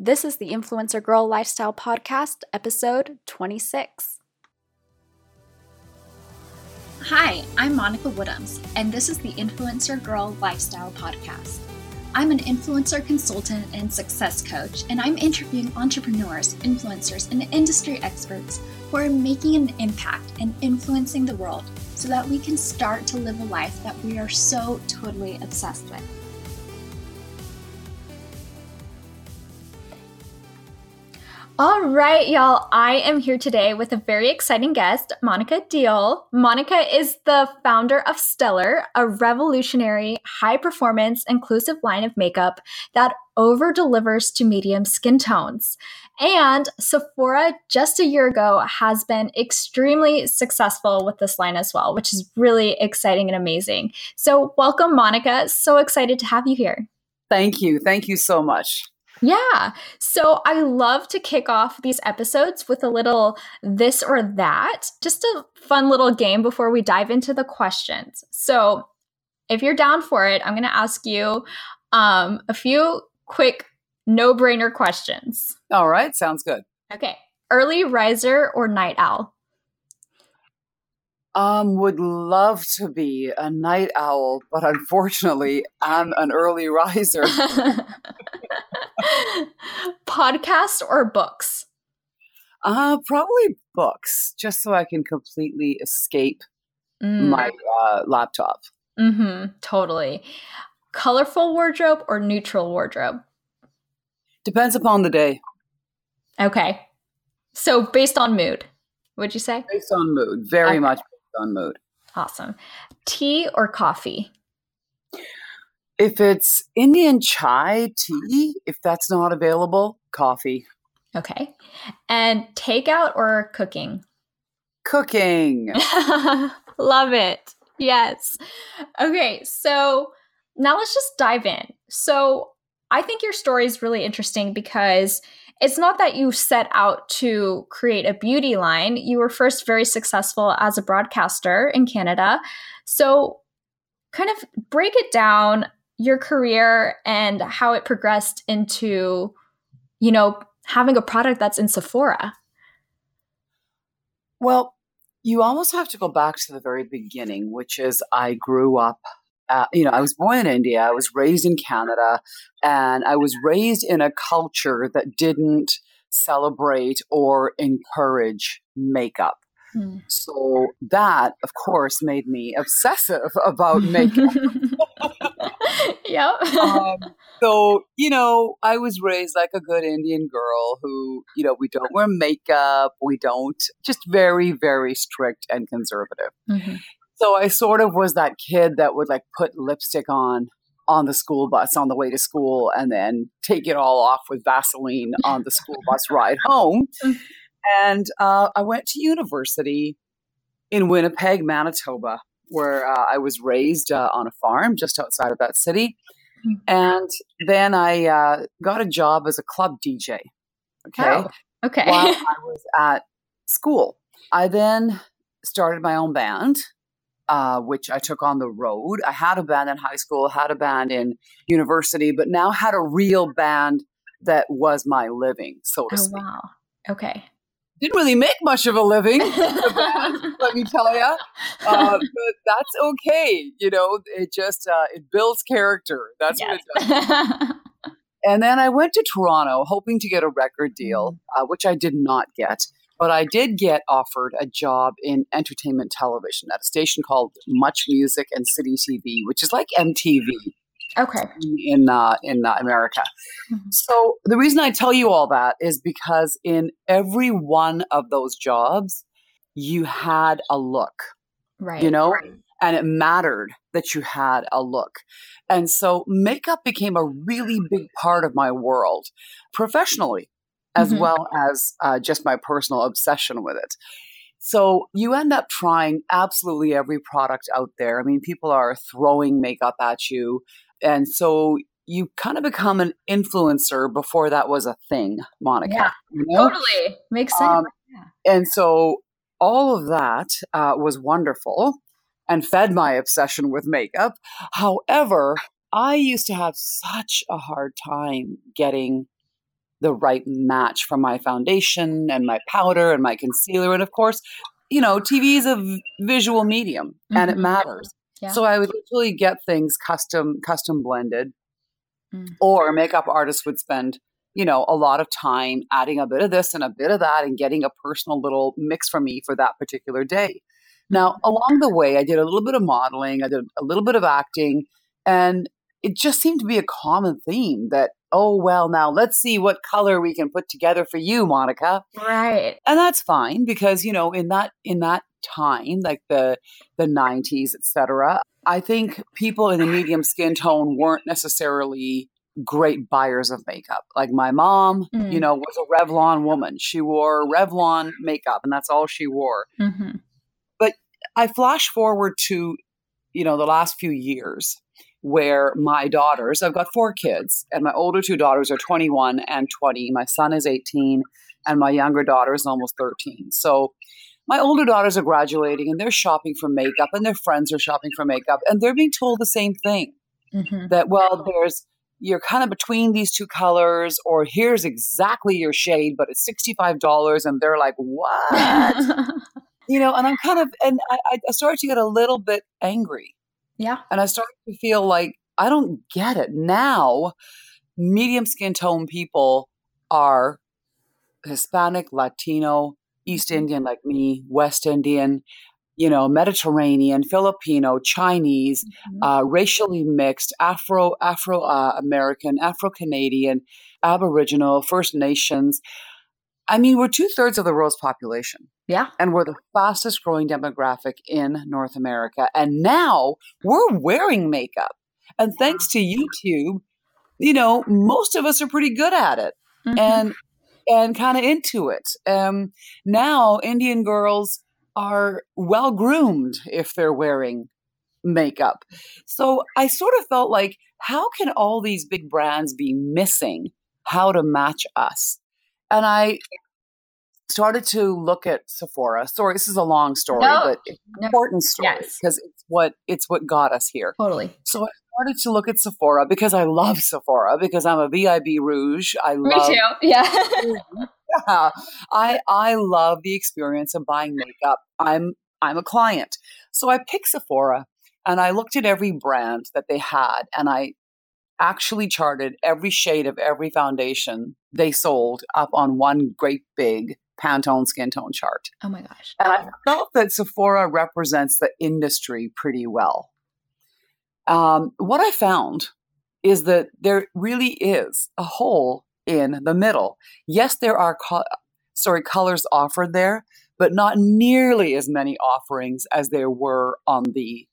This is the Influencer Girl Lifestyle Podcast, episode 26. Hi, I'm Monica Woodhams, and this is the Influencer Girl Lifestyle Podcast. I'm an influencer consultant and success coach, and I'm interviewing entrepreneurs, influencers, and industry experts who are making an impact and influencing the world so that we can start to live a life that we are so totally obsessed with. All right, y'all. I am here today with a very exciting guest, Monika Deol. Monika is the founder of Stellar, a revolutionary, high performance, inclusive line of makeup that over delivers to medium skin tones. And Sephora, just a year ago, has been extremely successful with this line as well, which is really exciting and amazing. So, welcome, Monika. So excited to have you here. Thank you. Thank you so much. Yeah. So I love to kick off these episodes with a little this or that, just a fun little game before we dive into the questions. So if you're down for it, I'm going to ask you um, a few quick no brainer questions. All right. Sounds good. Okay. Early riser or night owl? Um, would love to be a night owl, but unfortunately, I'm an early riser. Podcast or books? Uh, probably books, just so I can completely escape mm. my uh, laptop. Mm-hmm. Totally. Colorful wardrobe or neutral wardrobe? Depends upon the day. Okay. So based on mood, would you say? Based on mood, very okay. much on mood. Awesome. Tea or coffee? If it's Indian chai tea, if that's not available, coffee. Okay. And takeout or cooking? Cooking. Love it. Yes. Okay. So now let's just dive in. So I think your story is really interesting because it's not that you set out to create a beauty line. You were first very successful as a broadcaster in Canada. So, kind of break it down your career and how it progressed into, you know, having a product that's in Sephora? Well, you almost have to go back to the very beginning, which is I grew up. Uh, you know, I was born in India. I was raised in Canada, and I was raised in a culture that didn't celebrate or encourage makeup. Mm. So that, of course, made me obsessive about makeup. yep. um, so, you know, I was raised like a good Indian girl who, you know, we don't wear makeup, we don't, just very, very strict and conservative. Mm-hmm. So I sort of was that kid that would like put lipstick on on the school bus on the way to school and then take it all off with Vaseline on the school bus ride home. Mm. And uh, I went to university in Winnipeg, Manitoba, where uh, I was raised uh, on a farm just outside of that city. Hmm. And then I uh, got a job as a club DJ. Okay. Oh, okay. While I was at school. I then started my own band, uh, which I took on the road. I had a band in high school, had a band in university, but now had a real band that was my living, so to oh, speak. Wow. Okay didn't really make much of a living, let me tell you. Uh, but that's okay. You know, it just uh, it builds character. That's yes. what it does. and then I went to Toronto hoping to get a record deal, mm-hmm. uh, which I did not get. But I did get offered a job in entertainment television at a station called Much Music and City TV, which is like MTV Okay. In uh, in uh, America. Mm-hmm. So the reason I tell you all that is because in every one of those jobs, you had a look. Right. You know, right. and it mattered that you had a look. And so makeup became a really big part of my world professionally, as mm-hmm. well as uh, just my personal obsession with it. So you end up trying absolutely every product out there. I mean, people are throwing makeup at you. And so you kind of become an influencer before that was a thing, Monica. Yeah, you know? totally. Makes sense. Um, yeah. And so all of that uh, was wonderful and fed my obsession with makeup. However, I used to have such a hard time getting the right match for my foundation and my powder and my concealer. And of course, you know, TV is a visual medium mm-hmm. and it mm-hmm. matters. Yeah. So I would literally get things custom custom blended, mm. or makeup artists would spend you know a lot of time adding a bit of this and a bit of that and getting a personal little mix for me for that particular day. Now, mm-hmm. along the way, I did a little bit of modeling, I did a little bit of acting, and it just seemed to be a common theme that oh well now let's see what color we can put together for you monika. Right. And that's fine because you know in that in that time like the the 90s etc i think people in the medium skin tone weren't necessarily great buyers of makeup. Like my mom mm. you know was a revlon woman. She wore revlon makeup and that's all she wore. Mm-hmm. but i flash forward to you know the last few years where my daughters, I've got four kids, and my older two daughters are 21 and 20. My son is 18, and my younger daughter is almost 13. So my older daughters are graduating and they're shopping for makeup, and their friends are shopping for makeup, and they're being told the same thing mm-hmm. that, well, there's you're kind of between these two colors, or here's exactly your shade, but it's $65. And they're like, what? you know, and I'm kind of, and I, I started to get a little bit angry yeah. And I started to feel like I don't get it. Now, medium skin tone people are Hispanic, Latino, East mm-hmm. Indian like me, West Indian, you know, Mediterranean, Filipino, Chinese, mm-hmm. uh, racially mixed, Afro Afro uh, American, Afro Canadian, Aboriginal, First Nations. I mean, we're two thirds of the world's population. Yeah. And we're the fastest growing demographic in North America. And now we're wearing makeup. And thanks to YouTube, you know, most of us are pretty good at it mm-hmm. and and kind of into it. Um, now Indian girls are well groomed if they're wearing makeup. So I sort of felt like, how can all these big brands be missing how to match us? And I started to look at Sephora. Sorry, this is a long story, no, but it's an important story because yes. it's what it's what got us here. Totally. So I started to look at Sephora because I love Sephora because I'm a VIB Rouge. I Me love, too. Yeah. yeah. I I love the experience of buying makeup. I'm I'm a client. So I picked Sephora and I looked at every brand that they had and I actually charted every shade of every foundation they sold up on one great big Pantone skin tone chart. Oh my gosh. And I felt that Sephora represents the industry pretty well. Um, what I found is that there really is a hole in the middle. Yes, there are co- sorry colors offered there, but not nearly as many offerings as there were on the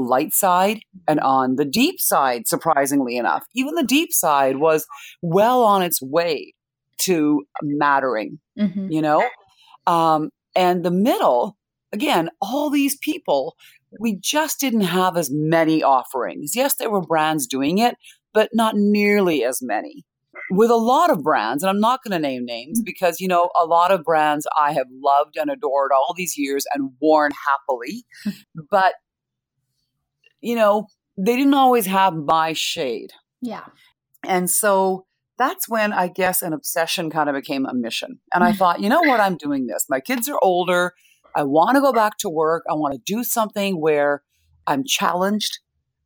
light side and on the deep side, surprisingly enough. Even the deep side was well on its way to mattering, mm-hmm. you know? Um, and the middle, again, all these people, we just didn't have as many offerings. Yes, there were brands doing it, but not nearly as many. With a lot of brands, and I'm not going to name names mm. because, you know, a lot of brands I have loved and adored all these years and worn happily, but you know, they didn't always have my shade. Yeah. And so that's when I guess an obsession kind of became a mission. And I thought, you know what, I'm doing this. My kids are older. I want to go back to work. I want to do something where I'm challenged,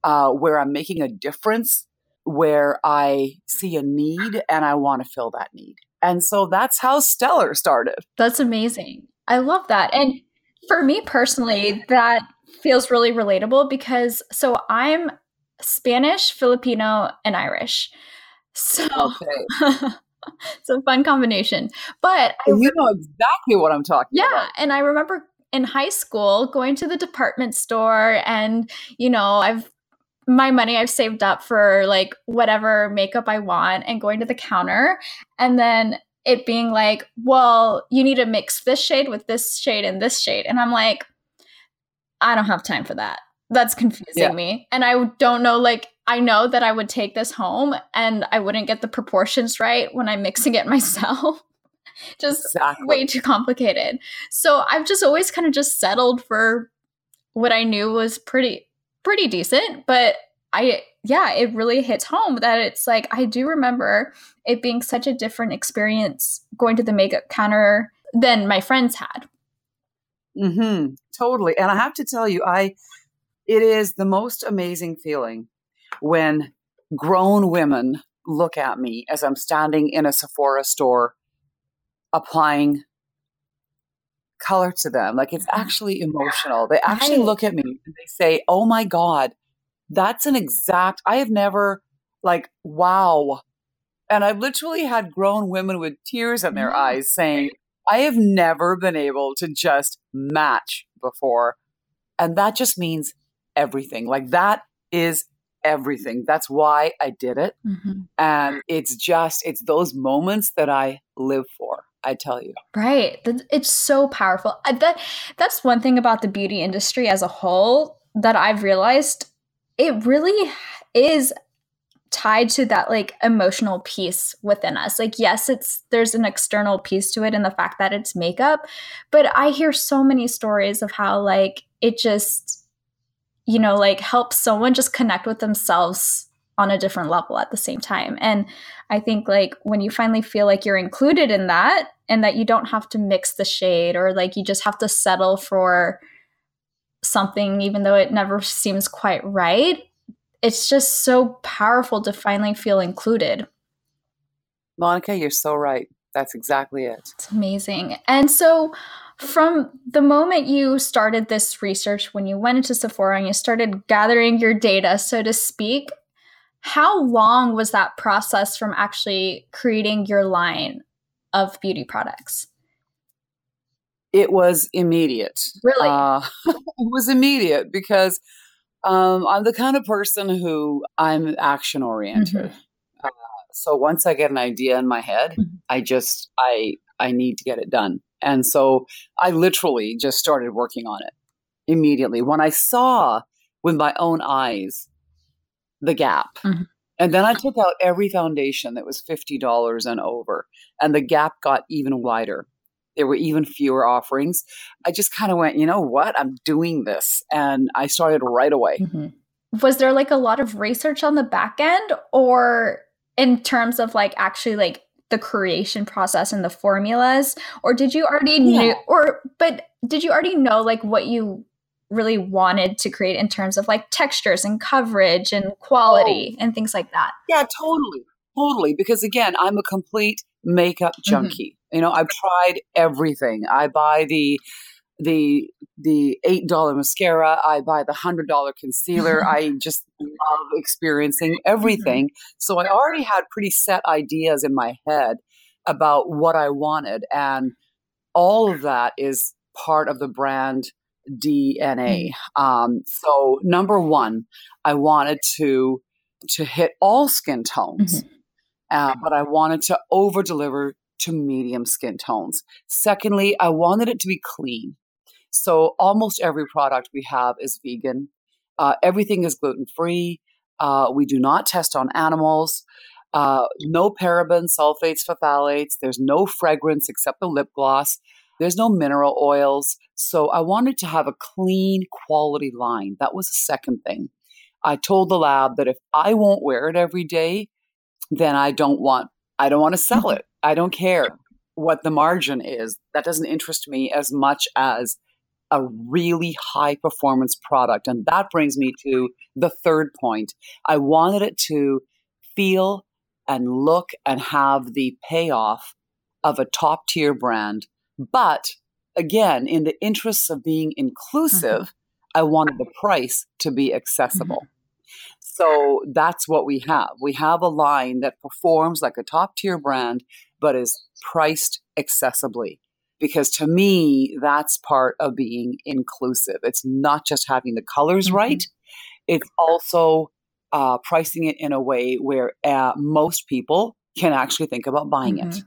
uh, where I'm making a difference, where I see a need and I want to fill that need. And so that's how Stellar started. That's amazing. I love that. And for me personally, that feels really relatable because so I'm Spanish, Filipino, and Irish. So okay. it's a fun combination. But I, you know exactly what I'm talking yeah, about. and I remember in high school going to the department store and you know, I've my money I've saved up for like whatever makeup I want and going to the counter and then it being like, well, you need to mix this shade with this shade and this shade. And I'm like, I don't have time for that. That's confusing yeah. me. And I don't know, like, I know that I would take this home and I wouldn't get the proportions right when I'm mixing it myself. just exactly. way too complicated. So I've just always kind of just settled for what I knew was pretty pretty decent, but I yeah, it really hits home that it's like I do remember it being such a different experience going to the makeup counter than my friends had. Mhm. Totally. And I have to tell you I it is the most amazing feeling when grown women look at me as I'm standing in a Sephora store applying color to them. Like it's actually emotional. They actually look at me and they say, "Oh my god, that's an exact I have never like wow." And I've literally had grown women with tears in their Yeah. eyes saying, "I have never been able to just match before." And that just means everything. Like that is everything. That's why I did it. Mhm. And it's just it's those moments that I live for. I tell you. Right. It's so powerful. That that's one thing about the beauty industry as a whole that I've realized it really is tied to that like emotional piece within us. Like yes, it's there's an external piece to it and the fact that it's makeup, but I hear so many stories of how like it just you know like helps someone just connect with themselves on a different level at the same time. And I think like when you finally feel like you're included in that and that you don't have to mix the shade or like you just have to settle for something even though it never seems quite right, it's just so powerful to finally feel included. Monica, you're so right. That's exactly it. It's amazing. And so from the moment you started this research when you went into Sephora and you started gathering your data so to speak, how long was that process from actually creating your line of beauty products? It was immediate. Really? Uh, it was immediate because um, I'm the kind of person who I'm action oriented. Uh, so once I get an idea in my head, Mhm. I just I I need to get it done. And so I literally just started working on it immediately when I saw with my own eyes the gap. Mhm. And then I took out every foundation that was $50 and over, and the gap got even wider. There were even fewer offerings. I just kind of went, you know what? I'm doing this. And I started right away. Mm-hmm. Was there like a lot of research on the back end or in terms of like actually like the creation process and the formulas or did you already Yeah. know or but did you already know like what you really wanted to create in terms of like textures and coverage and quality oh. and things like that? Yeah, totally. Totally. Because again, I'm a complete makeup Mhm. junkie. You know, I've tried everything. I buy the the the eight dollar mascara, I buy the hundred dollar concealer. I just love experiencing everything. So I already had pretty set ideas in my head about what I wanted. And all of that is part of the brand DNA. Um, so number one, I wanted to to hit all skin tones, uh, but I wanted to over deliver to medium skin tones. Secondly, I wanted it to be clean. So almost every product we have is vegan. Uh, everything is gluten free. Uh, we do not test on animals. Uh, no parabens, sulfates, phthalates. There's no fragrance except the lip gloss. There's no mineral oils. So I wanted to have a clean quality line. That was the second thing. I told the lab that if I won't wear it every day, then I don't want I don't want to sell mm-hmm. it. I don't care what the margin is. That doesn't interest me as much as a really high performance product. And that brings me to the third point. I wanted it to feel and look and have the payoff of a top tier brand. But again, in the interests of being mm-hmm. inclusive, I wanted the price to be accessible. Mm-hmm. So that's what we have. We have a line that performs like a top tier brand, but is priced accessibly. Because to me, that's part of being inclusive. It's not just having the colors Mhm. right, it's also uh, pricing it in a way where uh, most people can actually think about buying it.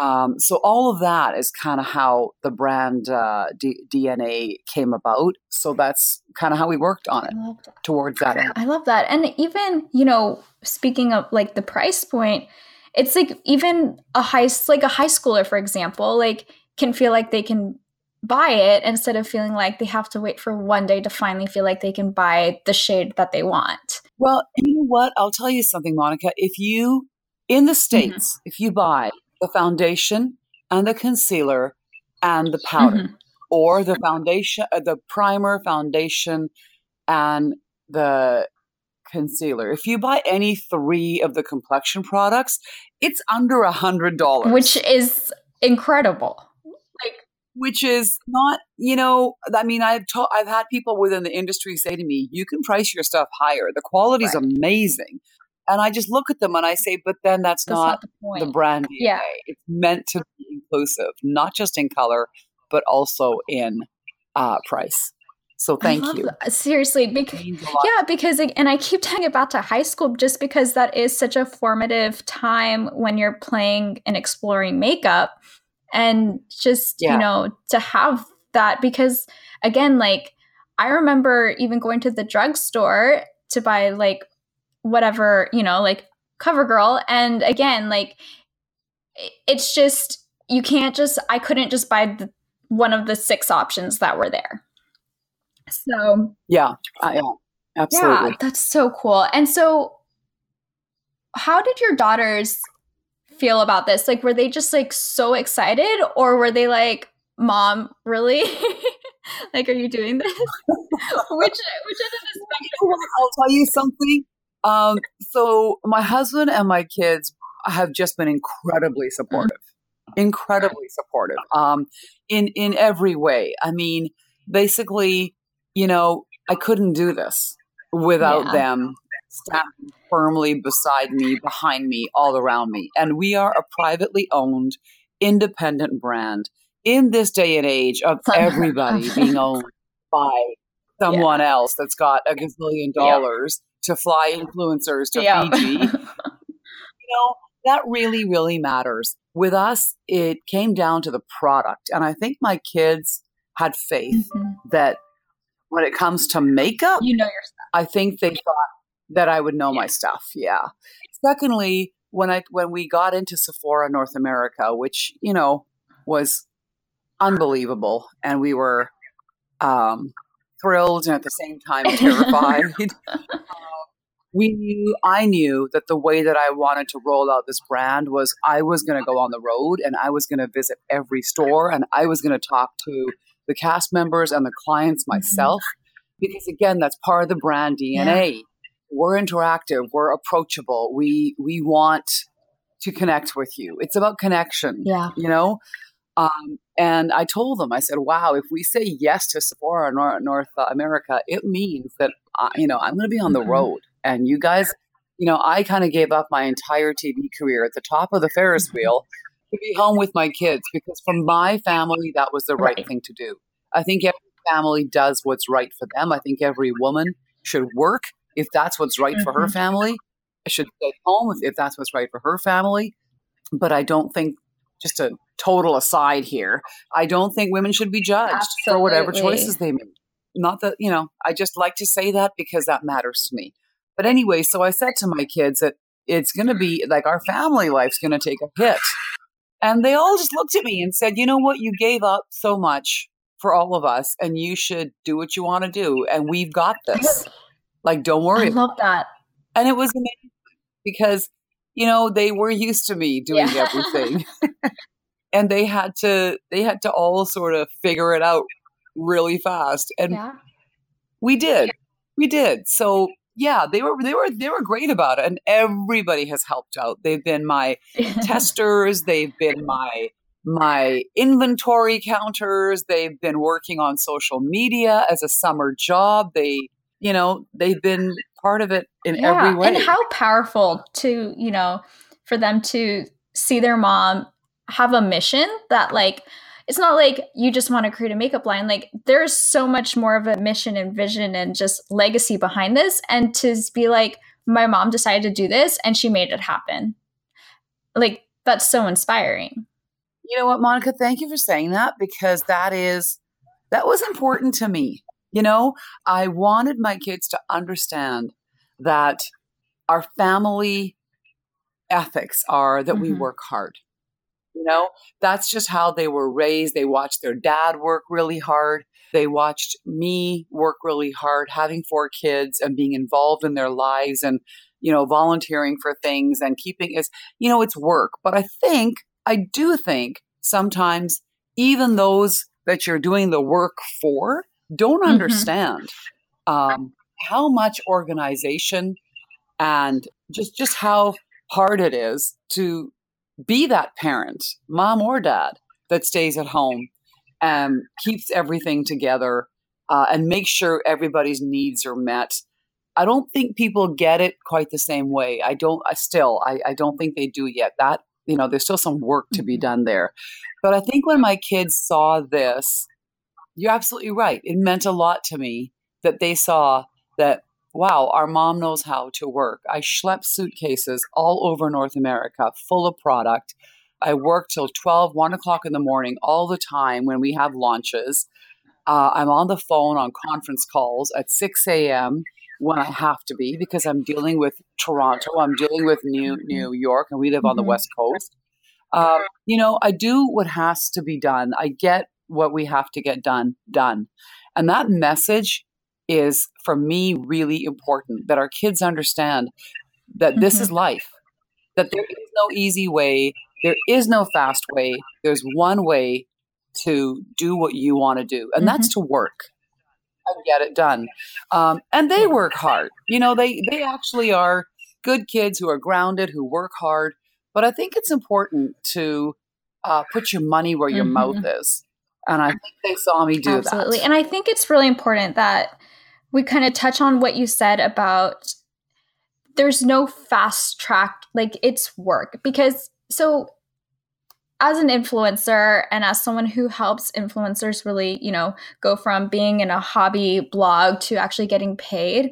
Um, so all of that is kind of how the brand uh, D- DNA came about. So that's kind of how we worked on it that. towards that end. I love that. And even, you know, speaking of like the price point, it's like even a high like a high schooler for example, like can feel like they can buy it instead of feeling like they have to wait for one day to finally feel like they can buy the shade that they want. Well, you know what? I'll tell you something, Monica. If you, in the mm-hmm. States, mm-hmm. if you buy the foundation and the concealer and the powder, mm-hmm. or the foundation, uh, the primer, foundation, and the concealer. If you buy any three of the complexion products, it's under a hundred dollars, which is incredible Like, which is not, you know, I mean, I've told, I've had people within the industry say to me, "You can price your stuff higher. The quality's right. amazing." And I just look at them and I say, "But then that's, that's not, not, the, the brand DNA. Yeah. It's meant to be inclusive, not just in color, but also in uh, price." So thank you. That. Seriously, because yeah, because and I keep talking about to high school just because that is such a formative time when you're playing and exploring makeup and just yeah. you know to have that because again like i remember even going to the drugstore to buy like whatever you know like covergirl and again like it's just you can't just i couldn't just buy the, one of the six options that were there so yeah uh, yeah absolutely yeah that's so cool and so how did your daughters feel about this? Like, were they just like so excited, or were they like, "Mom, really? like, are you doing this?" which which end of the spectrum? I'll tell you something. Um, so my husband and my kids have just been incredibly supportive, mm-hmm. incredibly supportive. Um, in in every way. I mean, basically, you know, I couldn't do this without yeah. them standing firmly beside me, behind me, all around me. And we are a privately owned, independent brand in this day and age of everybody being owned by someone yeah. else that's got a gazillion dollars to fly influencers to Fiji. you know, that really, really matters. With us, it came down to the product. And I think my kids had faith mm-hmm. that when it comes to makeup, you know your stuff. I think they thought that I would know yeah. my stuff. Yeah. Secondly, when I when we got into Sephora North America, which you know was unbelievable, and we were um, thrilled and at the same time terrified. uh, we knew, I knew that the way that I wanted to roll out this brand was I was going to go on the road and I was going to visit every store and I was going to talk to the cast members and the clients mm-hmm. myself. Mm-hmm. Because again, that's part of the brand DNA. Yeah we're interactive, we're approachable. We we want to connect with you. It's about connection. Yeah. You know? Um, and I told them, I said, wow, if we say yes to Sephora North, North America, it means that, uh, you know, I'm going to be on the mm-hmm. road. And you guys, you know, I kind of gave up my entire TV career at the top of the Ferris mm-hmm. wheel to be home with my kids because for my family, that was the right, right thing to do. I think every family does what's right for them. I think every woman should work if that's what's right mm-hmm. for her mm-hmm. family, I should stay home if, if that's what's right for her family. But I don't think, just a total aside here, I don't think women should be judged Absolutely. for whatever choices they make. Not that, you know, I just like to say that because that matters to me. But anyway, so I said to my kids that it's going to be like our family life's going to take a hit. And they all just looked at me and said, you know what? You gave up so much for all of us, and you should do what you want to do. And we've got this. Like, don't worry. I love that. And it was amazing because, you know, they were used to me doing yeah. everything. and they had to they had to all sort of figure it out really fast. And yeah. we did. We did. So yeah, they were they were they were great about it. And everybody has helped out. They've been my testers, they've been my my inventory counters, they've been working on social media as a summer job. They you know, they've been part of it in yeah. every way. And how powerful to, you know, for them to see their mom have a mission that like it's not like you just want to create a makeup line like there's so much more of a mission and vision and just legacy behind this and to be like my mom decided to do this and she made it happen like that's so inspiring you know what monica thank you for saying that because that is that was important to me you know, I wanted my kids to understand that our family ethics are that mm-hmm. we work hard. You know, that's just how they were raised. They watched their dad work really hard. They watched me work really hard, having four kids and being involved in their lives and, you know, volunteering for things and keeping is, you know, it's work. But I think, I do think sometimes even those that you're doing the work for don't mm-hmm. understand um, how much organization and just just how hard it is to be that parent, mom or dad, that stays at home and keeps everything together uh, and makes sure everybody's needs are met. I don't think people get it quite the same way. I don't. I still. I, I don't think they do yet. That you know, there's still some work to be mm-hmm. done there. But I think when my kids saw this, you're absolutely right. It meant a lot to me that they saw that wow, our mom knows how to work. I schlepp suitcases all over North America full of product. I work till 12, 1 o'clock in the morning all the time when we have launches. Uh, I'm on the phone on conference calls at 6 a.m. when I have to be because I'm dealing with Toronto, I'm dealing with New, New York, and we live on the mm-hmm. West Coast. Uh, you know, I do what has to be done. I get what we have to get done, done. And that message is for me really important that our kids understand that mm-hmm. this is life that there is no easy way there is no fast way there's one way to do what you want to do and mm-hmm. that's to work and get it done um, and they work hard you know they they actually are good kids who are grounded who work hard but i think it's important to uh, put your money where your mm-hmm. mouth is and i think they saw me do Absolutely. that absolutely and i think it's really important that we kind of touch on what you said about there's no fast track, like it's work. Because so as an influencer and as someone who helps influencers really, you know, go from being in a hobby blog to actually getting paid,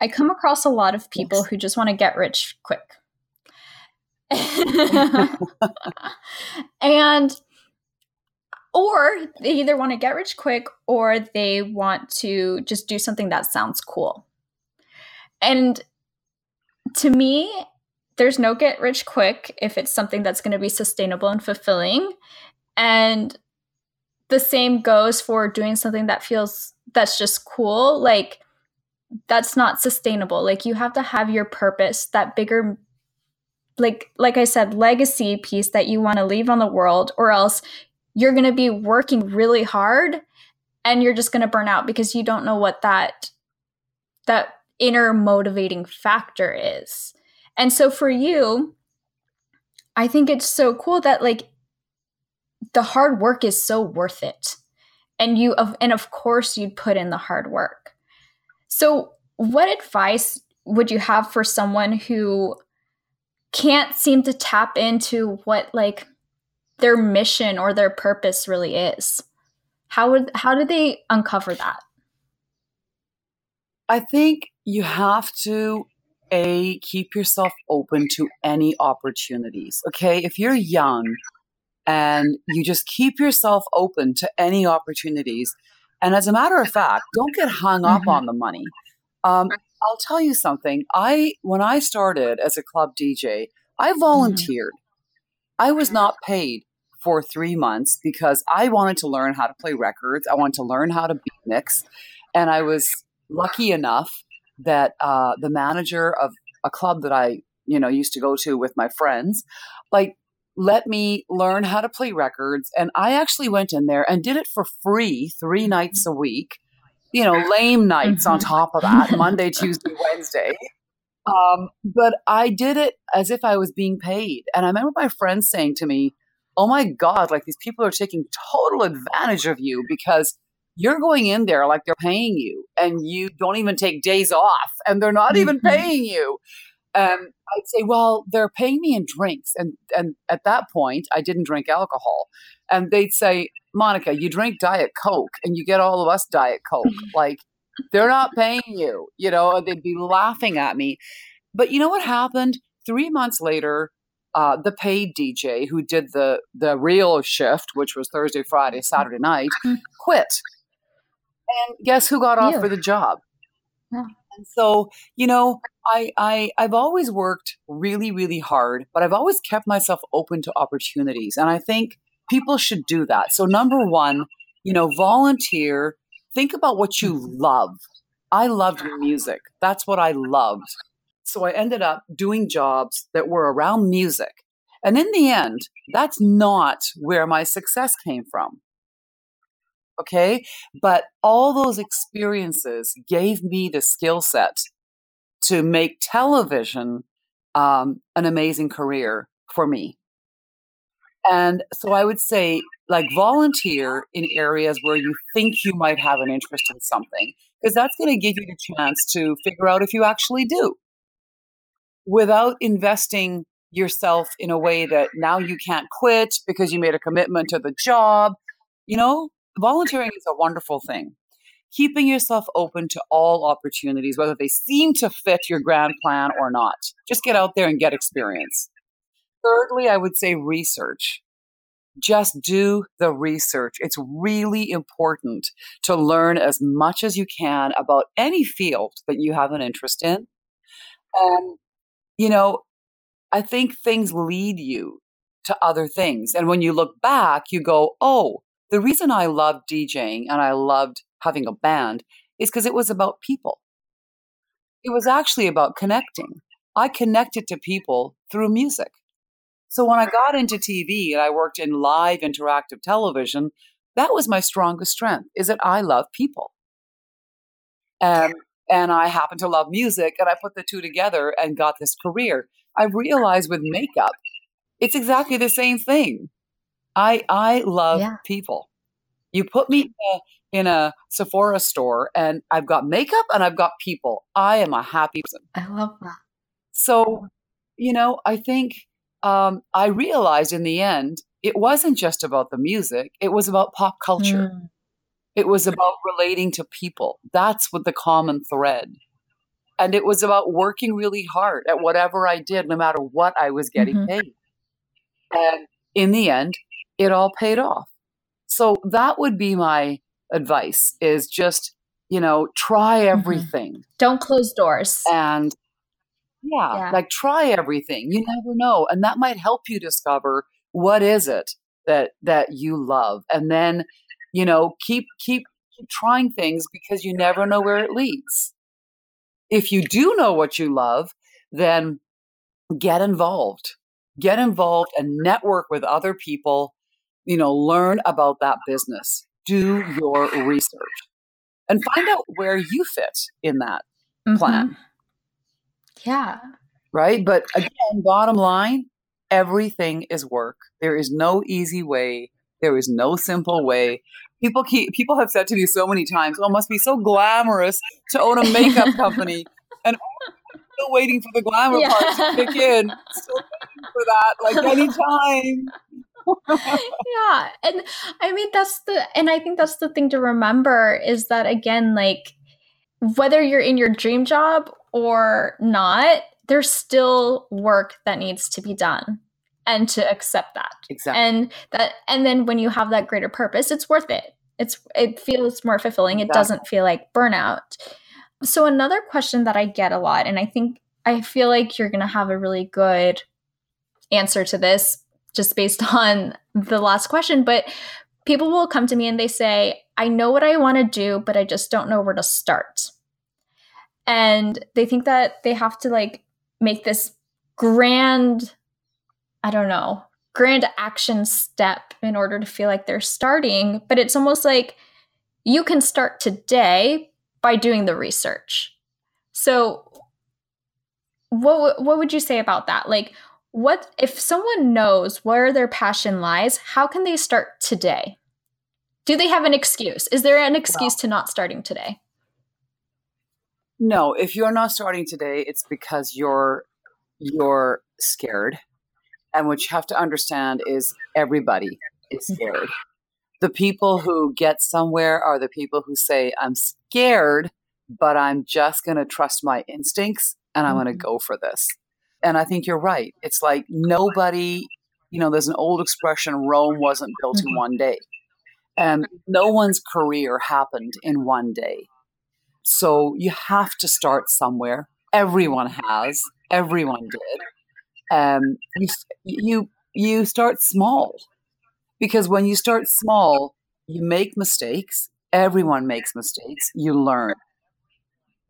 I come across a lot of people yes. who just want to get rich quick. and or they either want to get rich quick or they want to just do something that sounds cool. And to me, there's no get rich quick if it's something that's going to be sustainable and fulfilling. And the same goes for doing something that feels that's just cool. Like, that's not sustainable. Like, you have to have your purpose, that bigger like like I said, legacy piece that you want to leave on the world, or else you're going to be working really hard and you're just going to burn out because you don't know what that that inner motivating factor is. And so for you, I think it's so cool that like the hard work is so worth it. And you of and of course you'd put in the hard work. So what advice would you have for someone who can't seem to tap into what like their mission or their purpose really is. How would how do they uncover that? I think you have to a keep yourself open to any opportunities. Okay, if you're young and you just keep yourself open to any opportunities, and as a matter of fact, don't get hung up mm-hmm. on the money. Um, I'll tell you something. I when I started as a club DJ, I mm-hmm. volunteered. Mm-hmm. I was not paid for three months because I wanted to learn how to play records. I wanted to learn how to beat mix. And I was lucky enough that uh, the manager of a club that I, you know, used to go to with my friends, like let me learn how to play records. And I actually went in there and did it for free three nights a week. You know, lame nights mm-hmm. on top of that, Monday, Tuesday, Wednesday. Um, but I did it as if I was being paid. And I remember my friends saying to me, Oh my God, like these people are taking total advantage of you because you're going in there like they're paying you and you don't even take days off and they're not even mm-hmm. paying you. Um, I'd say, well, they're paying me in drinks. And, and at that point, I didn't drink alcohol. And they'd say, Monika, you drink Diet Coke and you get all of us Diet Coke. like, they're not paying you, you know, they'd be laughing at me. But you know what happened? Three months later, uh, the paid DJ who did the the real shift, which was Thursday, Friday, Saturday night, mm-hmm. quit. And guess who got offered the job? Yeah. And so, you know, I, I I've always worked really, really hard, but I've always kept myself open to opportunities. And I think people should do that. So number one, you know, volunteer, think about what you mm-hmm. love. I loved music. That's what I loved. So I ended up doing jobs that were around music. And in the end, that's not where my success came from. Okay. But all those experiences gave me the skill set to make television um, an amazing career for me. And so I would say, like, volunteer in areas where you think you might have an interest in something, because that's going to give you the chance to figure out if you actually do without investing yourself in a way that now you can't quit because you made a commitment to the job. You know, volunteering is a wonderful thing. Keeping yourself open to all opportunities, whether they seem to fit your grand plan or not. Just get out there and get experience. Thirdly, I would say research. Just do the research. It's really important to learn as much as you can about any field that you have an interest in. And, you know, I think things lead you to other things. And when you look back, you go, oh, the reason I loved DJing and I loved having a band is because it was about people. It was actually about connecting. I connected to people through music. So when I got into TV and I worked in live interactive television, that was my strongest strength is that I love people. And and I happen to love music and I put the two together and got this career. I realized with makeup, it's exactly the same thing. I I love yeah. people. You put me in a, in a Sephora store and I've got makeup and I've got people. I am a happy person. I love that. So, you know, I think um, I realized in the end it wasn't just about the music; it was about pop culture. Mm. It was about relating to people. That's what the common thread. And it was about working really hard at whatever I did, no matter what I was getting mm-hmm. paid. And in the end, it all paid off. So that would be my advice is just, you know, try mm-hmm. everything. Mm-hmm. Don't close doors. And yeah, yeah, like try everything. You never know. And that might help you discover what is it that that you love. And then, you know, keep keep keep trying things because you never know where it leads. If you do know what you love, then get involved. Get involved and network with other people you know, learn about that business, do your research, and find out where you fit in that mm-hmm. plan. Yeah. Right. But again, bottom line, everything is work. There is no easy way. There is no simple way. People keep people have said to me so many times, "Oh, it must be so glamorous to own a makeup company." and still waiting for the glamour yeah. part to kick in. Still waiting for that, like anytime yeah. And I mean, that's the, and I think that's the thing to remember is that again, like, whether you're in your dream job or not, there's still work that needs to be done and to accept that. Exactly. And that, and then when you have that greater purpose, it's worth it. It's, it feels more fulfilling. Exactly. It doesn't feel like burnout. So, another question that I get a lot, and I think I feel like you're going to have a really good answer to this just based on the last question, but people will come to me and they say, I know what I want to do, but I just don't know where to start. And they think that they have to like make this grand, I don't know, grand action step in order to feel like they're starting. But it's almost like you can start today by doing the research. So, what what would you say about that? Like, what if someone knows where their passion lies how can they start today do they have an excuse is there an excuse well, to not starting today no if you're not starting today it's because you're you're scared and what you have to understand is everybody is mm-hmm. scared the people who get somewhere are the people who say i'm scared but i'm just going to trust my instincts and i'm going to mm-hmm. go for this and I think you're right. It's like nobody, you know, there's an old expression Rome wasn't built in mm-hmm. one day. And no one's career happened in one day. So you have to start somewhere. Everyone has. Everyone did. Um, you you you start small because when you start small, you make mistakes. Everyone makes mistakes. You learn.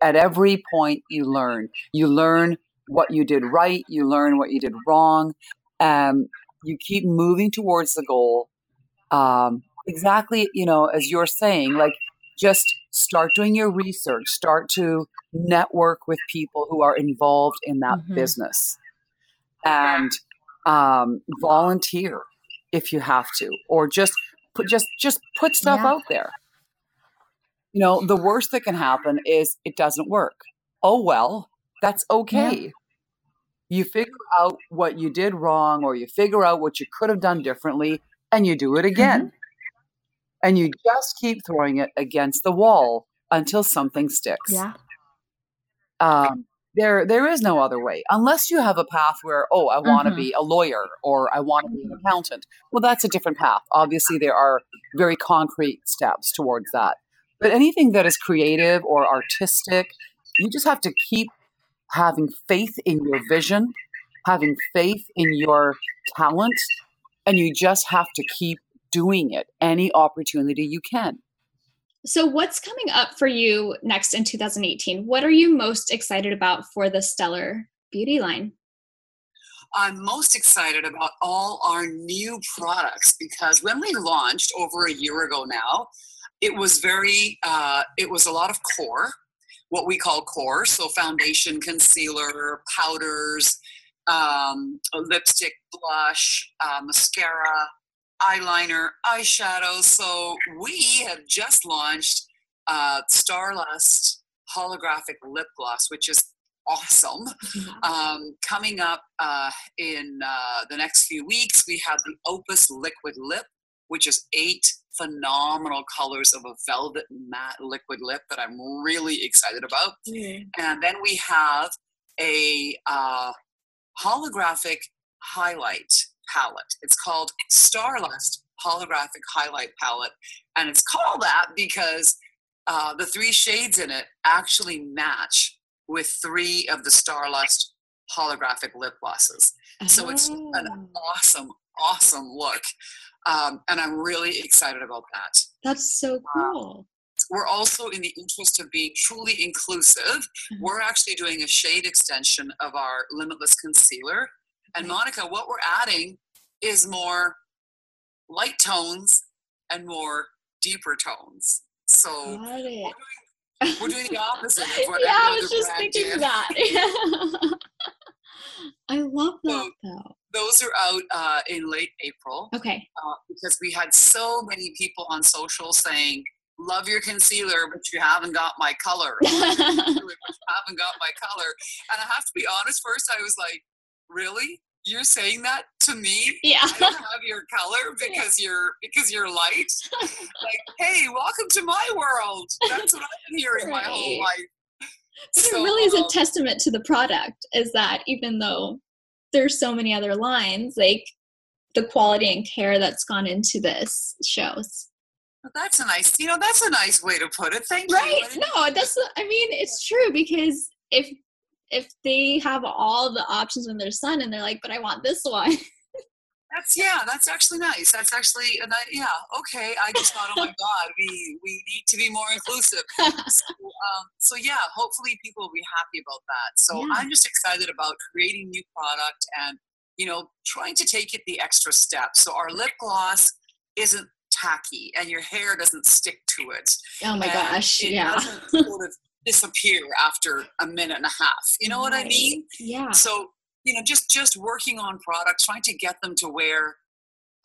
At every point, you learn. You learn what you did right. You learn what you did wrong. Um, you keep moving towards the goal. Um, exactly, you know, as you're saying, like just start doing your research, start to network with people who are involved in that mm-hmm. business, and um, volunteer if you have to, or just put just just put stuff yeah. out there. You know, the worst that can happen is it doesn't work. Oh well, that's okay. Yeah. You figure out what you did wrong, or you figure out what you could have done differently, and you do it again. Mm-hmm. And you just keep throwing it against the wall until something sticks. Yeah. Um, there, there is no other way unless you have a path where, oh, I want to mm-hmm. be a lawyer or I want to be an accountant. Well, that's a different path. Obviously, there are very concrete steps towards that. But anything that is creative or artistic, you just have to keep having faith in your vision, having faith in your talent, and you just have to keep doing it any opportunity you can. So, what's coming up for you next in 2018? What are you most excited about for the Stellar Beauty line? I'm most excited about all our new products because when we launched over a year ago now, it was very, uh, it was a lot of core, what we call core. So, foundation, concealer, powders, um, lipstick, blush, uh, mascara, eyeliner, eyeshadow. So we have just launched uh, Starlust holographic lip gloss, which is awesome. Mm-hmm. Um, coming up uh, in uh, the next few weeks, we have the Opus Liquid Lip, which is eight phenomenal colors of a velvet matte liquid lip that I'm really excited about. Mm-hmm. And then we have a uh, holographic highlight palette. It's called Starlust Holographic Highlight Palette. And it's called that because uh, the three shades in it actually match with three of the Starlust holographic lip glosses. Oh. So it's an oh. awesome, awesome look. Um, and I'm really excited about that. That's so uh, cool. we're also in the interest of being truly inclusive. Mm-hmm. We're actually doing a shade extension of our Limitless Concealer and Monica, what we're adding is more light tones and more deeper tones. So we're doing, we're doing, the opposite of what yeah, I was just thinking did. that. I love that so, though. Those are out uh, in late April. Okay. Uh, because we had so many people on social saying, love your concealer, but you haven't got my color. but you haven't got my color. And I have to be honest, first I was like, really? you're saying that to me? Yeah. I don't have your color because you're because you're light? Like hey welcome to my world. That's what i've been hearing right. my whole life. So, it really is a um, testament to the product is that even though there's so many other lines like the quality and care that's gone into this shows. That's a nice you know that's a nice way to put it. Thank right? you. Right? No that's i mean it's true because if if they have all the options in they're son and they're like, but I want this one. That's yeah, that's actually nice. That's actually yeah, okay. I just thought, oh my god, we we need to be more inclusive. so, um, so yeah, hopefully people will be happy about that. So yeah. I'm just excited about creating new product and you know trying to take it the extra step. So our lip gloss isn't tacky and your hair doesn't stick to it. Oh my gosh, it yeah. sort of disappear after a minute and a half. You know right. what I mean? Yeah. So, you know, just just working on products, trying to get them to where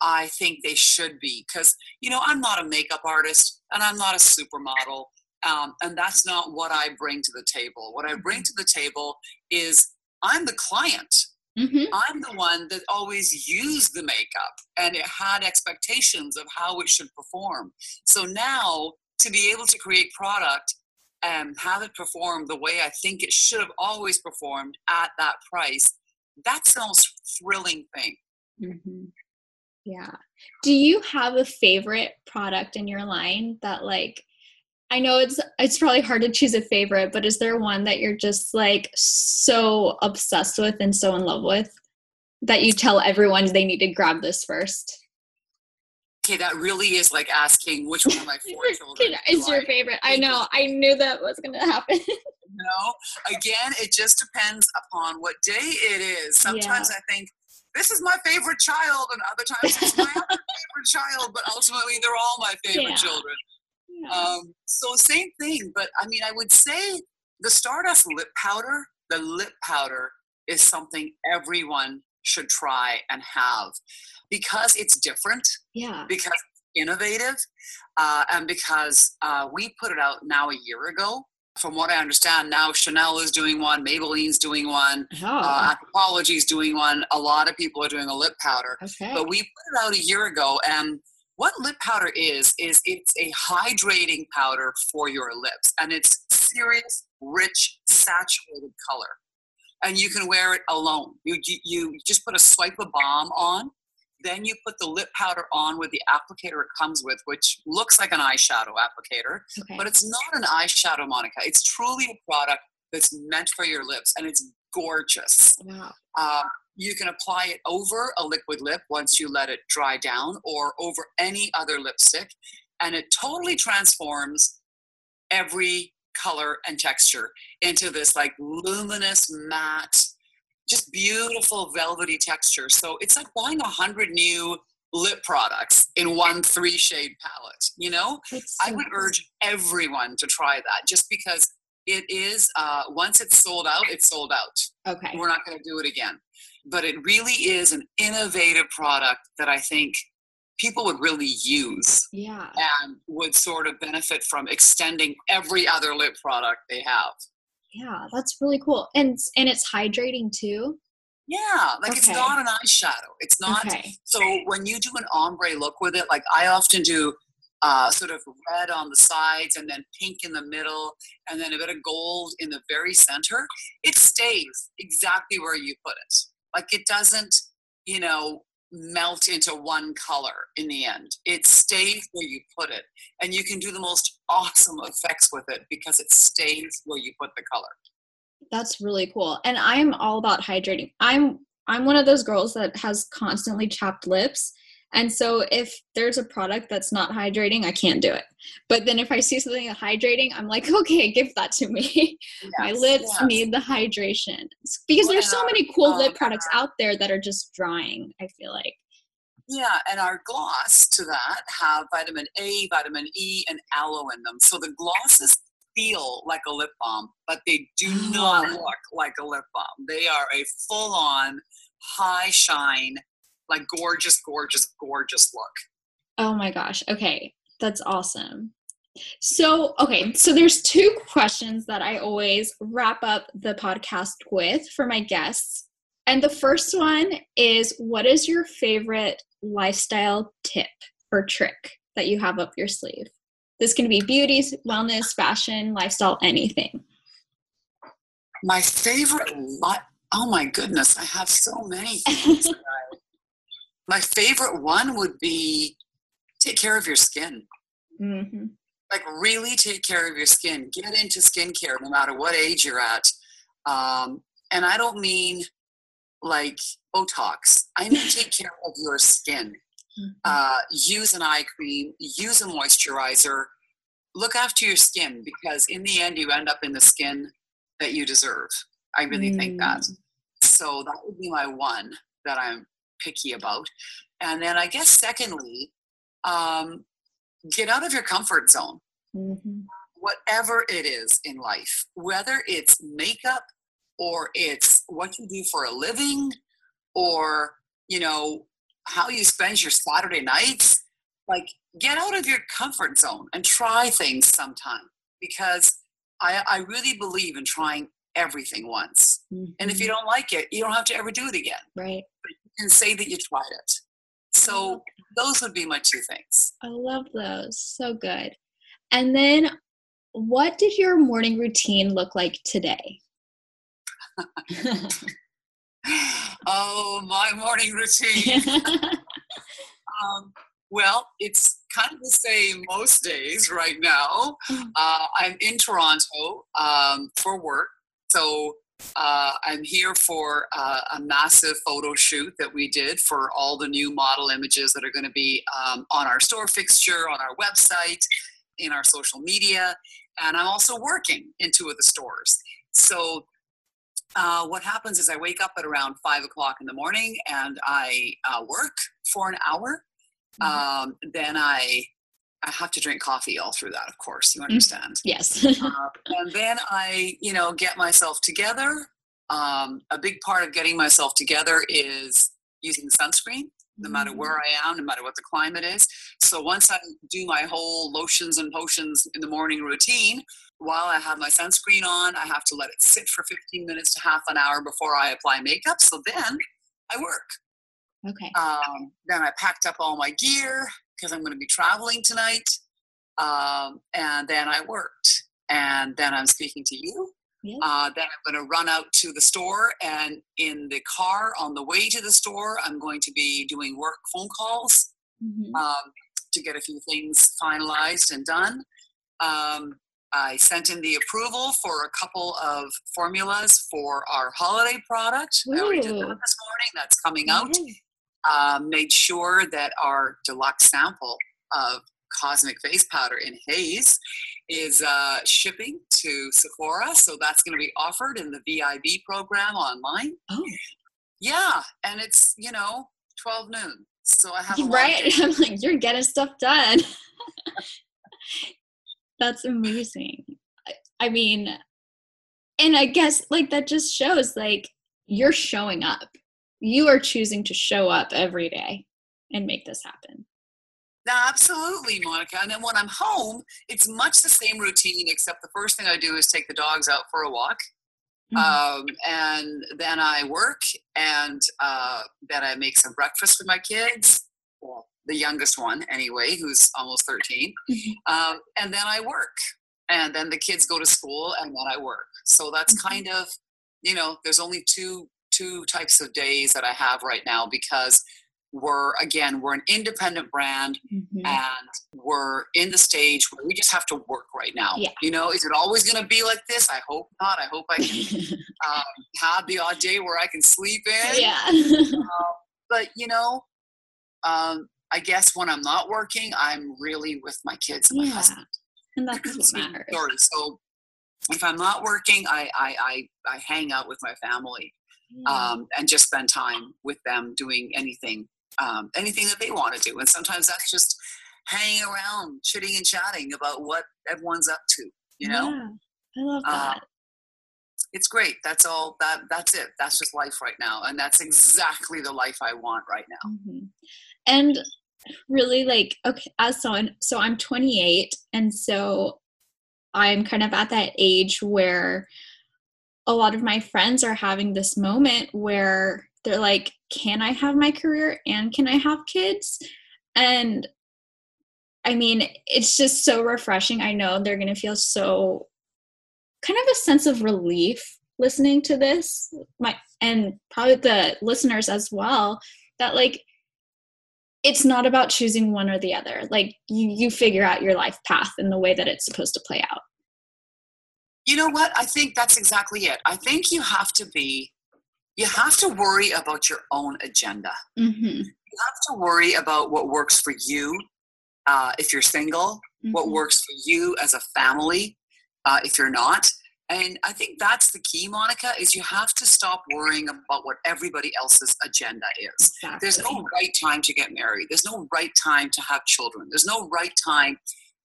I think they should be. Because, you know, I'm not a makeup artist and I'm not a supermodel. Um, and that's not what I bring to the table. What I bring mm-hmm. to the table is I'm the client. Mm-hmm. I'm the one that always used the makeup and it had expectations of how it should perform. So now to be able to create product um, have it perform the way I think it should have always performed at that price, that's the most thrilling thing. Mm-hmm. Yeah. Do you have a favorite product in your line that, like, I know it's it's probably hard to choose a favorite, but is there one that you're just like so obsessed with and so in love with that you tell everyone they need to grab this first? Okay, that really is like asking which one of my four children is your favorite. I know. I knew that was going to happen. no, again, it just depends upon what day it is. Sometimes yeah. I think this is my favorite child, and other times it's my other favorite child. But ultimately, they're all my favorite yeah. children. Um, so same thing, but I mean, I would say the Stardust lip powder, the lip powder is something everyone should try and have because it's different. Yeah. Because innovative, uh, and because uh, we put it out now a year ago. From what I understand, now Chanel is doing one, Maybelline's doing one, oh. uh, Anthropologie's doing one. A lot of people are doing a lip powder. Okay. But we put it out a year ago, and what lip powder is is it's a hydrating powder for your lips and it's serious rich saturated color and you can wear it alone you, you, you just put a swipe of balm on then you put the lip powder on with the applicator it comes with which looks like an eyeshadow applicator okay. but it's not an eyeshadow monica it's truly a product that's meant for your lips and it's gorgeous wow. Uh, you can apply it over a liquid lip once you let it dry down or over any other lipstick, and it totally transforms every color and texture into this like luminous matte just beautiful velvety texture. So it's like buying a hundred new lip products in one three shade palette you know? So i would urge everyone to try that just because it is uh, once it's sold out it's sold out. Okay. We're not going to do it again. But it really is an innovative product that I think people would really use. Yeah. And would sort of benefit from extending every other lip product they have. Yeah, that's really cool. And and it's hydrating too. Yeah, like okay. it's not an eyeshadow. It's not. Okay. So when you do an ombre look with it, like I often do uh, sort of red on the sides and then pink in the middle and then a bit of gold in the very center, it stays exactly where you put it. Like it doesn't, you know, melt into one color in the end. It stays where you put it. And you can do the most awesome effects with it because it stays where you put the color. That's really cool. And I'm all about hydrating. I'm I'm one of those girls that has constantly chapped lips and so if there's a product that's not hydrating, I can't do it. But then if I see something hydrating, I'm like, okay, give that to me. Yes, My lips yes. need the hydration. Because well, there's so many cool lip um, products out there that are just drying, I feel like. Yeah, and our gloss to that have vitamin A, vitamin E, and aloe in them. So the glosses feel like a lip balm, but they do oh, not look like a lip balm. They are a full on high shine like gorgeous, gorgeous, gorgeous look. Oh my gosh. Okay. That's awesome. So, okay, so there's two questions that I always wrap up the podcast with for my guests. And the first one is what is your favorite lifestyle tip or trick that you have up your sleeve? This can be beauty, wellness, fashion, lifestyle, anything. My favorite li- Oh my goodness, I have so many things. My favorite one would be take care of your skin. Mm-hmm. Like really take care of your skin. Get into skincare no matter what age you're at. Um, and I don't mean like Botox. I mean take care of your skin. Mm-hmm. Uh, use an eye cream. Use a moisturizer. Look after your skin because in the end you end up in the skin that you deserve. I really mm. think that. Mm. So that would be my one that I'm picky about. And then I guess secondly, um, get out of your comfort zone. Mm-hmm. Whatever it is in life, whether it's makeup or it's what you do for a living or, you know, how you spend your Saturday nights, like get out of your comfort zone and try things sometime because I, I really believe in trying everything once. Mm-hmm. And if you mm-hmm. don't like it, you don't have to ever do it again. Right. But and say that you tried it. So those would be my two things. I love those. So good. And then what did your morning routine look like today? oh, my morning routine. um, well, it's kind of the same most days right now. Mm. Uh, I'm in Toronto um, for work. So uh, I'm here for uh, a massive photo shoot that we did for all the new model images that are going to be um, on our store fixture, on our website, in our social media. And I'm also working in two of the stores. So uh, what happens is I wake up at around five o'clock in the morning and I uh, work for an hour. Mm-hmm. Um, then I I have to drink coffee all through that, of course. You mm, understand? Yes. uh, and then I, you know, get myself together. Um, a big part of getting myself together is using sunscreen, no matter mm. where I am, no matter what the climate is. So once I do my whole lotions and potions in the morning routine, while I have my sunscreen on, I have to let it sit for 15 minutes to half an hour before I apply makeup. So then I work. Okay. Um, then I packed up all my gear because I'm going to be traveling tonight. Um, and then I worked. And then I'm speaking to you. Yes. Uh, then I'm going to run out to the store. And in the car on the way to the store, I'm going to be doing work phone calls mm-hmm. um, to get a few things finalized and done. Um, I sent in the approval for a couple of formulas for our holiday product. Ooh. I already did that this morning. That's coming out. Uh, made sure that our deluxe sample of Cosmic Face Powder in Haze is uh, shipping to Sephora. So that's going to be offered in the VIB program online. Oh. Yeah. And it's, you know, 12 noon. So I have Right. I'm like, you're getting stuff done. That's amazing. I mean, and I guess like that just shows like you're showing up. You are choosing to show up every day and make this happen. Now, absolutely, Monica. And then when I'm home, it's much the same routine, except the first thing I do is take the dogs out for a walk. Mm-hmm. Um, and then I work, and uh, then I make some breakfast for my kids. Well, the youngest one anyway, who's almost 13. Mm-hmm. Um, and then I work. And then the kids go to school and then I work. So that's mm-hmm. kind of, you know, there's only two two types of days that I have right now because we're again we're an independent brand mm-hmm. and we're in the stage where we just have to work right now yeah. you know is it always going to be like this i hope not i hope i can um, have the odd day where i can sleep in yeah uh, but you know um, I guess when I'm not working, I'm really with my kids and my yeah. husband. And that's what matters. Story. So if I'm not working, I, I, I, I hang out with my family. Um, and just spend time with them doing anything, um, anything that they want to do. And sometimes that's just hanging around, chitting and chatting about what everyone's up to, you know? Yeah, I love that. Uh, it's great. That's all that that's it. That's just life right now. And that's exactly the life I want right now. Mm-hmm. And really like okay as someone so i'm 28 and so i'm kind of at that age where a lot of my friends are having this moment where they're like can i have my career and can i have kids and i mean it's just so refreshing i know they're going to feel so kind of a sense of relief listening to this my and probably the listeners as well that like it's not about choosing one or the other. Like you, you figure out your life path in the way that it's supposed to play out. You know what? I think that's exactly it. I think you have to be, you have to worry about your own agenda. Mm-hmm. You have to worry about what works for you uh, if you're single, mm-hmm. what works for you as a family uh, if you're not. And I think that's the key, Monica, is you have to stop worrying about what everybody else's agenda is. Exactly. There's no right time to get married. There's no right time to have children. There's no right time.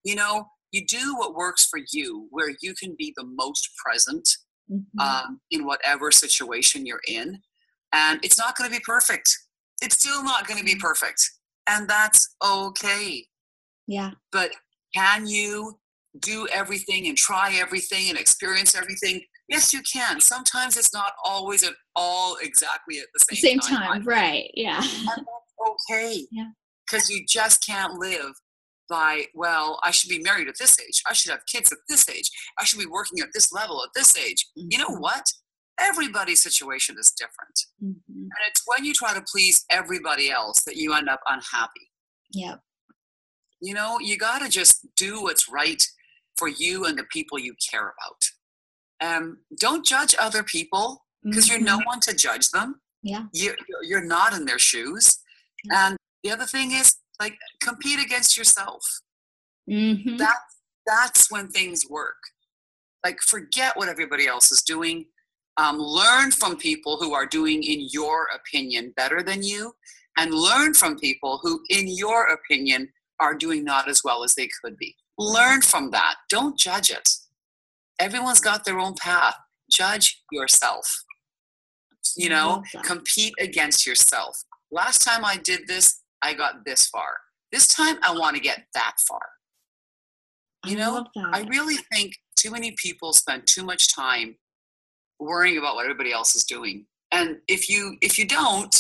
You know, you do what works for you, where you can be the most present mm-hmm. um, in whatever situation you're in. And it's not going to be perfect. It's still not going to be perfect. And that's okay. Yeah. But can you do everything and try everything and experience everything yes you can sometimes it's not always at all exactly at the same, same time, time right yeah okay yeah because you just can't live by well i should be married at this age i should have kids at this age i should be working at this level at this age mm-hmm. you know mm-hmm. what everybody's situation is different mm-hmm. and it's when you try to please everybody else that you end up unhappy yeah You know, you got to just do what's right for you and the people you care about. Um, don't judge other people because mm-hmm. you're no mm-hmm. one to judge them. Yeah. You're, you're not in their shoes. Yeah. And the other thing is, like, compete against yourself. Mm-hmm. That, that's when things work. Like, forget what everybody else is doing. Um, learn from people who are doing, in your opinion, better than you, and learn from people who, in your opinion, are doing not as well as they could be. Learn from that. Don't judge it. Everyone's got their own path. Judge yourself. You know, compete against yourself. Last time I did this, I got this far. This time I want to get that far. You I know, I really think too many people spend too much time worrying about what everybody else is doing. And if you if you don't,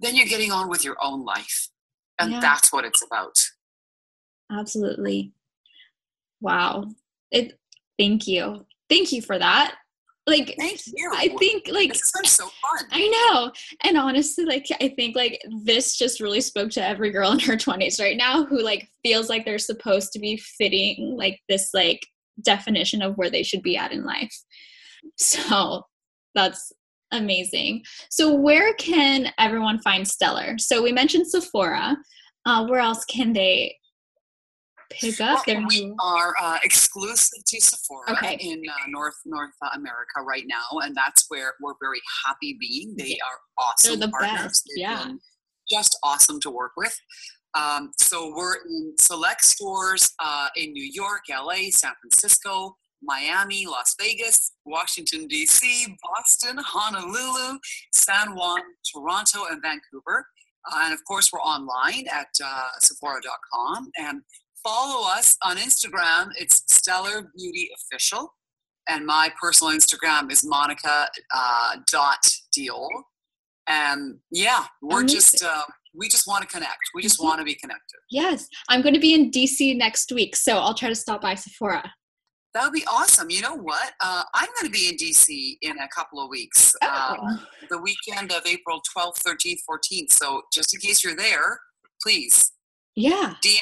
then you're getting on with your own life. And yeah. that's what it's about. Absolutely. Wow. It thank you. Thank you for that. Like. I think like this is so fun. I know. And honestly, like I think like this just really spoke to every girl in her 20s right now who like feels like they're supposed to be fitting like this like definition of where they should be at in life. So that's amazing. So where can everyone find Stellar? So we mentioned Sephora. Uh, where else can they pick up well, we are uh, exclusive to sephora okay. in uh, north north america right now and that's where we're very happy being they are awesome They're the partners best. They've yeah just awesome to work with um, so we're in select stores uh, in new york la san francisco Miami, Las Vegas, Washington, D.C., Boston, Honolulu, San Juan, Toronto, and Vancouver. Uh, and of course, we're online at uh, Sephora.com. And follow us on Instagram. It's Stellar Beauty Official. And my personal Instagram is Monika uh, dot Deol. And yeah, we're Amazing. just uh, we just want to connect. We just mm-hmm. want to be connected. Yes, I'm going to be in DC next week, so I'll try to stop by Sephora. That would be awesome. You know what? Uh, I'm going to be in DC in a couple of weeks. Oh. Uh, the weekend of April 12th, 13th, 14th. So just in case you're there, please. Yeah. DM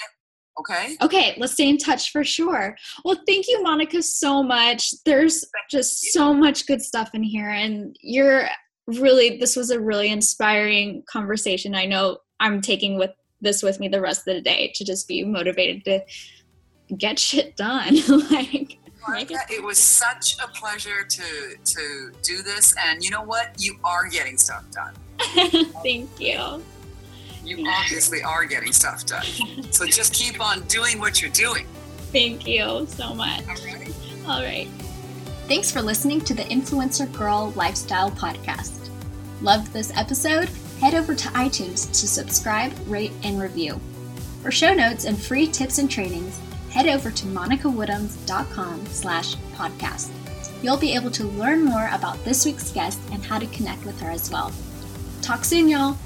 Okay. Okay, let's stay in touch for sure. Well, thank you, Monika, so much. There's just so much good stuff in here, and you're really, this was a really inspiring conversation. I know I'm taking with this with me the rest of the day to just be motivated to get shit done. like, Monica, it was such a pleasure to to do this, and you know what? You are getting stuff done. thank you you obviously are getting stuff done. So just keep on doing what you're doing. Thank you so much. All right. All right. Thanks for listening to the Influencer Girl Lifestyle Podcast. Loved this episode? Head over to iTunes to subscribe, rate, and review. For show notes and free tips and trainings, head over to monicawoodhams.com slash podcast. You'll be able to learn more about this week's guest and how to connect with her as well. Talk soon, y'all!